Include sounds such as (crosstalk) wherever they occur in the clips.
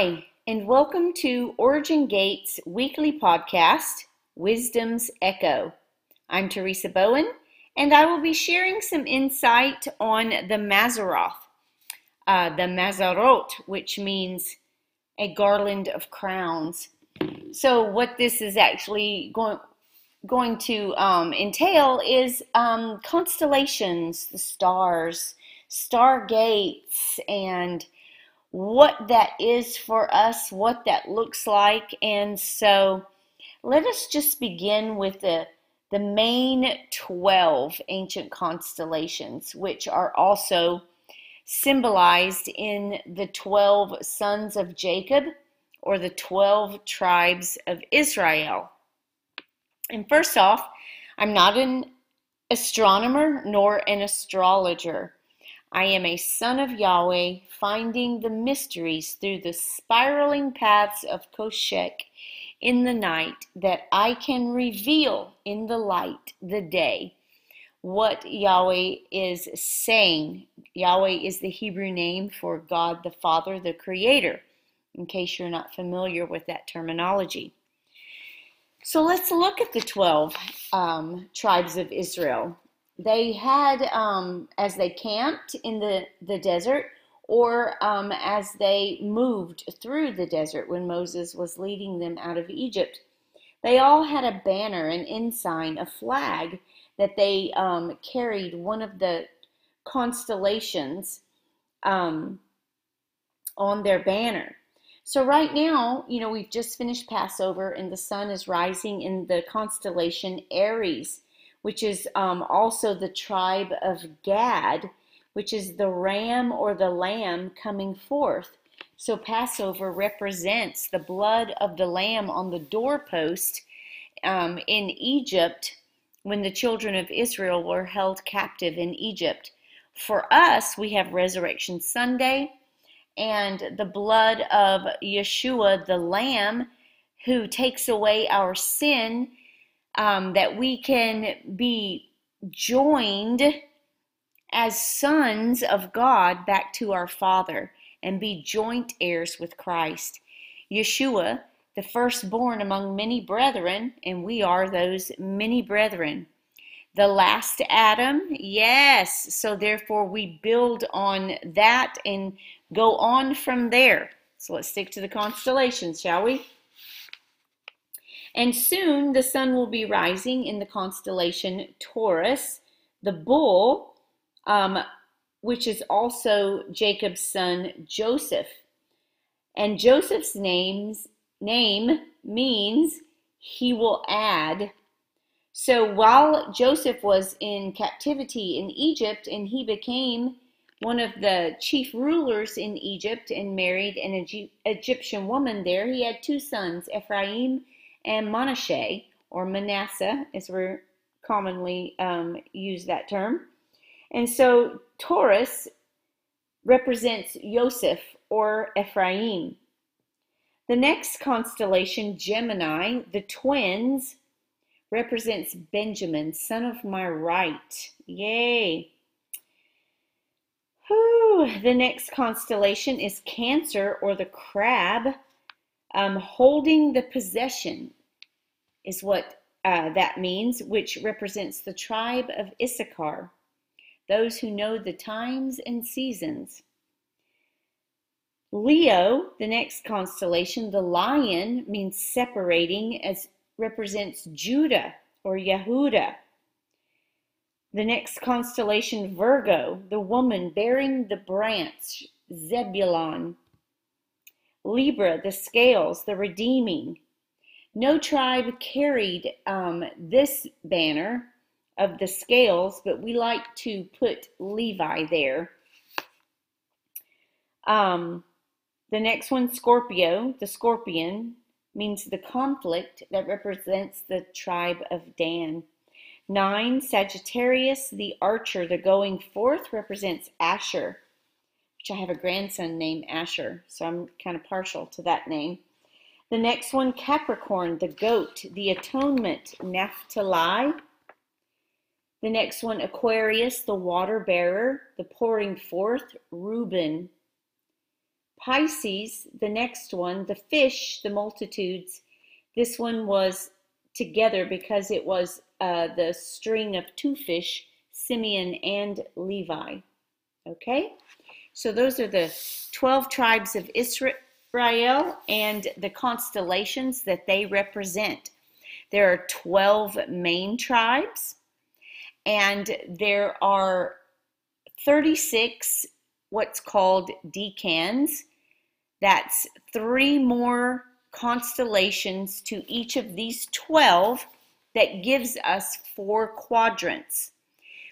Hi, and welcome to Origin Gates weekly podcast, Wisdom's Echo. I'm Teresa Bowen, and I will be sharing some insight on the Mazaroth, uh, the Mazarot, which means a garland of crowns. So, what this is actually going going to um, entail is um, constellations, the stars, stargates, and what that is for us, what that looks like. And so let us just begin with the, the main 12 ancient constellations, which are also symbolized in the 12 sons of Jacob or the 12 tribes of Israel. And first off, I'm not an astronomer nor an astrologer. I am a son of Yahweh, finding the mysteries through the spiraling paths of Koshek in the night, that I can reveal in the light, the day, what Yahweh is saying. Yahweh is the Hebrew name for God the Father, the Creator, in case you're not familiar with that terminology. So let's look at the 12 um, tribes of Israel they had um, as they camped in the, the desert or um, as they moved through the desert when Moses was leading them out of Egypt. They all had a banner, an ensign, a flag that they um, carried, one of the constellations um, on their banner. So, right now, you know, we've just finished Passover and the sun is rising in the constellation Aries which is um, also the tribe of Gad, which is the ram or the lamb coming forth. So Passover represents the blood of the lamb on the doorpost um, in Egypt when the children of Israel were held captive in Egypt. For us, we have Resurrection Sunday and the blood of Yeshua, the Lamb, who takes away our sin um, that we can be joined as sons of God back to our Father and be joint heirs with Christ. Yeshua, the firstborn among many brethren, and we are those many brethren. The last Adam, yes. So therefore, we build on that and go on from there. So let's stick to the constellations, shall we? And soon the sun will be rising in the constellation Taurus, the bull, um, which is also Jacob's son Joseph. And Joseph's name's name means he will add. So while Joseph was in captivity in Egypt and he became one of the chief rulers in Egypt and married an Egyptian woman there, he had two sons, Ephraim and Manasseh, or Manasseh, as we're commonly um, use that term. And so Taurus represents Joseph or Ephraim. The next constellation, Gemini, the twins, represents Benjamin, son of my right. Yay! Whew. The next constellation is Cancer or the crab. Um, holding the possession is what uh, that means, which represents the tribe of Issachar, those who know the times and seasons. Leo, the next constellation, the lion, means separating as represents Judah or Yehuda. The next constellation, Virgo, the woman bearing the branch, Zebulon. Libra, the scales, the redeeming. No tribe carried um, this banner of the scales, but we like to put Levi there. Um, the next one, Scorpio, the scorpion, means the conflict that represents the tribe of Dan. Nine, Sagittarius, the archer, the going forth, represents Asher which I have a grandson named Asher, so I'm kind of partial to that name. The next one, Capricorn, the goat, the atonement, Naphtali. The next one, Aquarius, the water bearer, the pouring forth, Reuben. Pisces, the next one, the fish, the multitudes, this one was together because it was uh, the string of two fish, Simeon and Levi. Okay? So those are the 12 tribes of Israel and the constellations that they represent. There are 12 main tribes, and there are 36 what's called decans. That's three more constellations to each of these 12 that gives us four quadrants.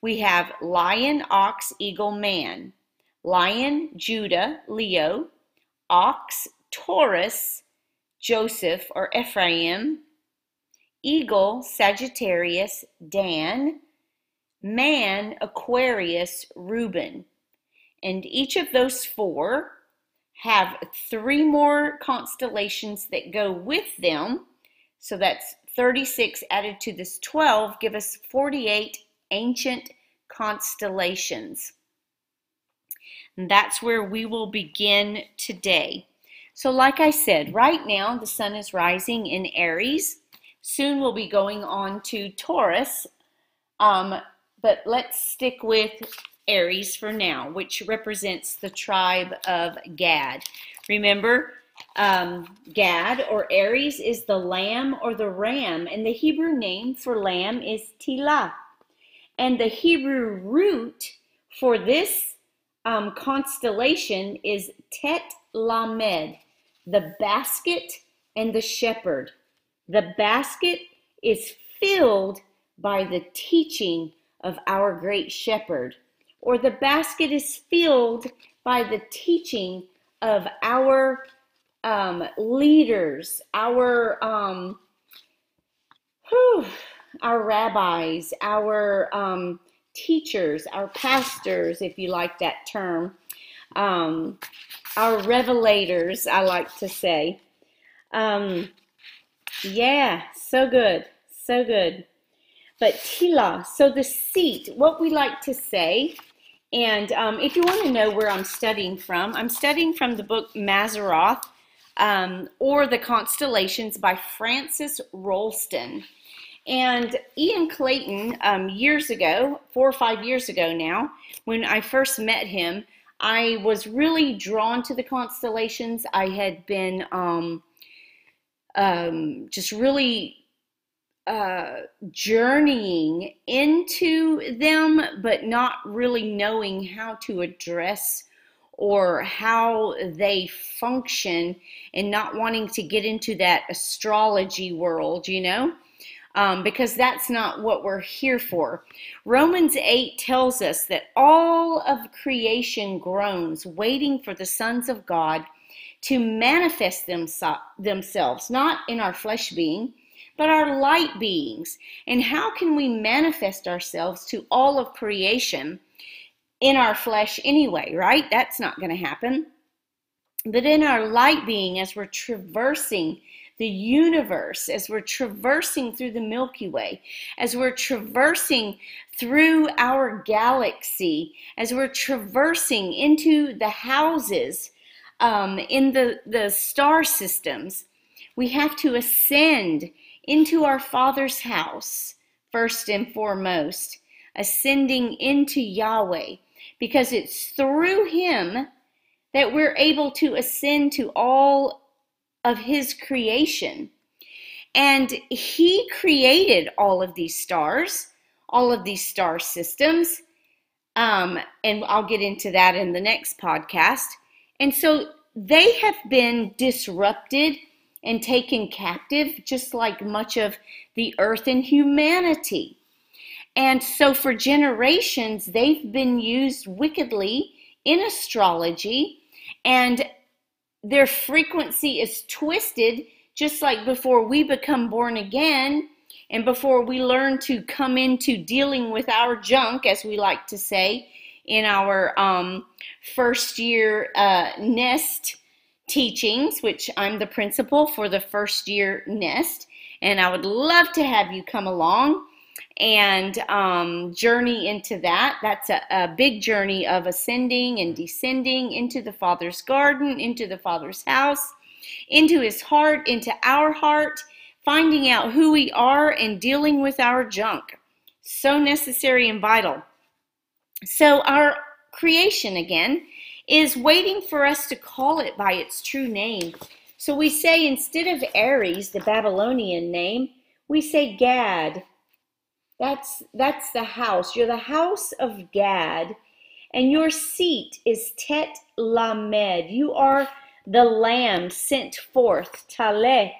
We have lion, ox, eagle, man, lion, Judah, Leo, ox, Taurus, Joseph or Ephraim, eagle, Sagittarius, Dan, man, Aquarius, Reuben. And each of those four have three more constellations that go with them. So that's 36 added to this 12, give us 48 ancient constellations. And that's where we will begin today. So, like I said, right now the sun is rising in Aries. Soon we'll be going on to Taurus. Um, but let's stick with Aries for now, which represents the tribe of Gad. Remember, um, Gad or Aries is the lamb or the ram, and the Hebrew name for lamb is Tilah. And the Hebrew root for this um, constellation is Tet Lamed, the basket and the shepherd. The basket is filled by the teaching of our great shepherd or the basket is filled by the teaching of our um, leaders, our um, whew, our rabbis, our um, teachers, our pastors, if you like that term, um, our revelators, I like to say. Um, yeah, so good, so good. But tila, so the seat, what we like to say and um, if you want to know where I'm studying from, I'm studying from the book Mazzaroth um, or The Constellations by Frances Rolleston. And Ian Clayton, um, years ago, four or five years ago now, when I first met him, I was really drawn to the constellations. I had been um, um, just really uh, journeying into them, but not really knowing how to address or how they function and not wanting to get into that astrology world, you know? Um, because that's not what we're here for. Romans 8 tells us that all of creation groans, waiting for the sons of God to manifest themselves, not in our flesh being, but our light beings. And how can we manifest ourselves to all of creation in our flesh anyway, right? That's not going to happen. But in our light being, as we're traversing the universe, as we're traversing through the Milky Way, as we're traversing through our galaxy, as we're traversing into the houses um, in the, the star systems, we have to ascend into our Father's house, first and foremost, ascending into Yahweh, because it's through Him that we're able to ascend to all of His creation. And He created all of these stars, all of these star systems. Um, and I'll get into that in the next podcast. And so they have been disrupted and taken captive, just like much of the earth and humanity. And so, for generations, they've been used wickedly in astrology, and their frequency is twisted, just like before we become born again and before we learn to come into dealing with our junk, as we like to say, in our um, first year uh, nest teachings, which I'm the principal for the first year nest, and I would love to have you come along. And um, journey into that. That's a, a big journey of ascending and descending into the Father's garden, into the Father's house, into his heart, into our heart, finding out who we are and dealing with our junk. So necessary and vital. So, our creation again is waiting for us to call it by its true name. So, we say instead of Aries, the Babylonian name, we say Gad. That's, that's the house. You're the house of Gad, and your seat is Tet Lamed. You are the lamb sent forth, Taleh,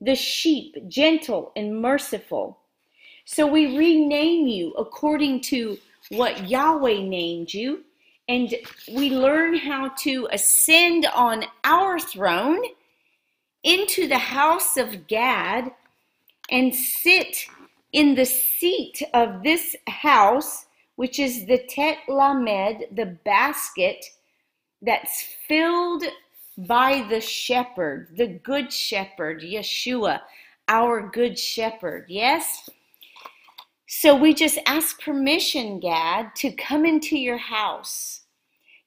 the sheep, gentle and merciful. So we rename you according to what Yahweh named you, and we learn how to ascend on our throne into the house of Gad and sit in the seat of this house, which is the Tet Lamed, the basket that's filled by the shepherd, the good shepherd, Yeshua, our good shepherd. Yes? So we just ask permission, Gad, to come into your house,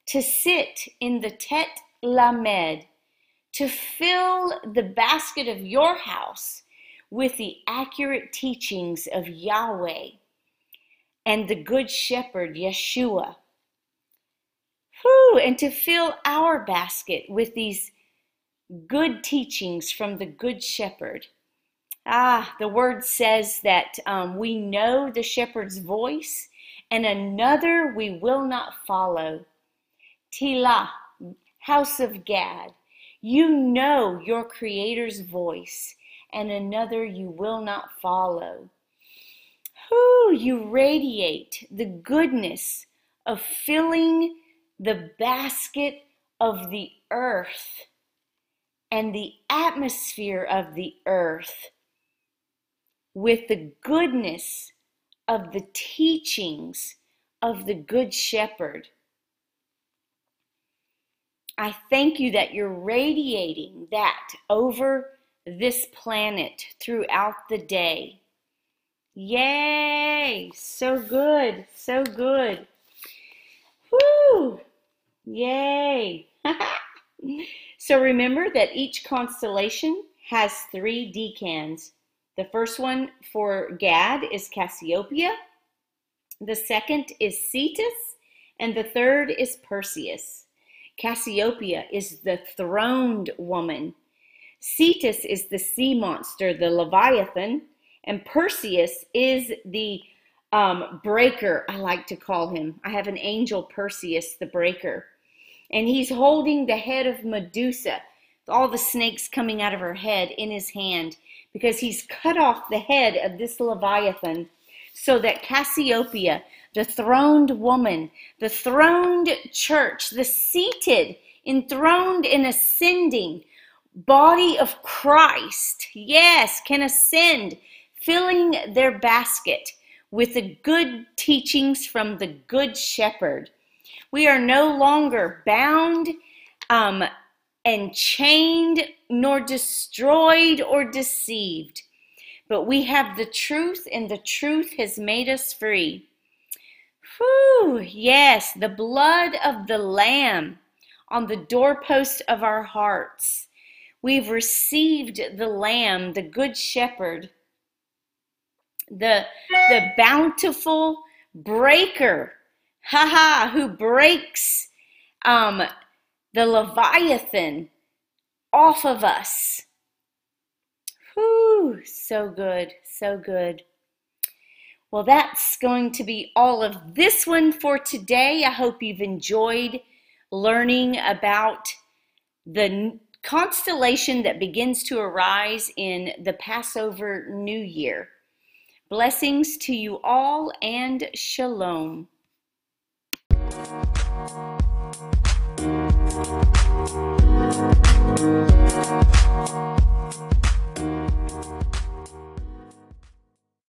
to sit in the Tet Lamed, to fill the basket of your house with the accurate teachings of Yahweh and the Good Shepherd, Yeshua. Whew, and to fill our basket with these good teachings from the Good Shepherd. Ah, the word says that um, we know the shepherd's voice, and another we will not follow. Tila, house of Gad, you know your Creator's voice, and another you will not follow. Who you radiate the goodness of filling the basket of the earth and the atmosphere of the earth with the goodness of the teachings of the Good Shepherd. I thank you that you're radiating that over this planet throughout the day. Yay! So good, so good. Woo! Yay! (laughs) so remember that each constellation has three decans. The first one for Gad is Cassiopeia, the second is Cetus, and the third is Perseus. Cassiopeia is the throned woman. Cetus is the sea monster, the Leviathan, and Perseus is the um, breaker, I like to call him. I have an angel, Perseus, the breaker. And he's holding the head of Medusa, all the snakes coming out of her head in his hand, because he's cut off the head of this Leviathan so that Cassiopeia, the throned woman, the throned church, the seated, enthroned, and ascending body of Christ, yes, can ascend, filling their basket with the good teachings from the Good Shepherd. We are no longer bound um, and chained, nor destroyed or deceived, but we have the truth, and the truth has made us free. Whew, yes, the blood of the Lamb on the doorpost of our hearts. We've received the Lamb, the Good Shepherd, the, the bountiful breaker, haha, who breaks um, the Leviathan off of us. Whew, so good, so good. Well, that's going to be all of this one for today. I hope you've enjoyed learning about the constellation that begins to arise in the Passover New Year. Blessings to you all and shalom.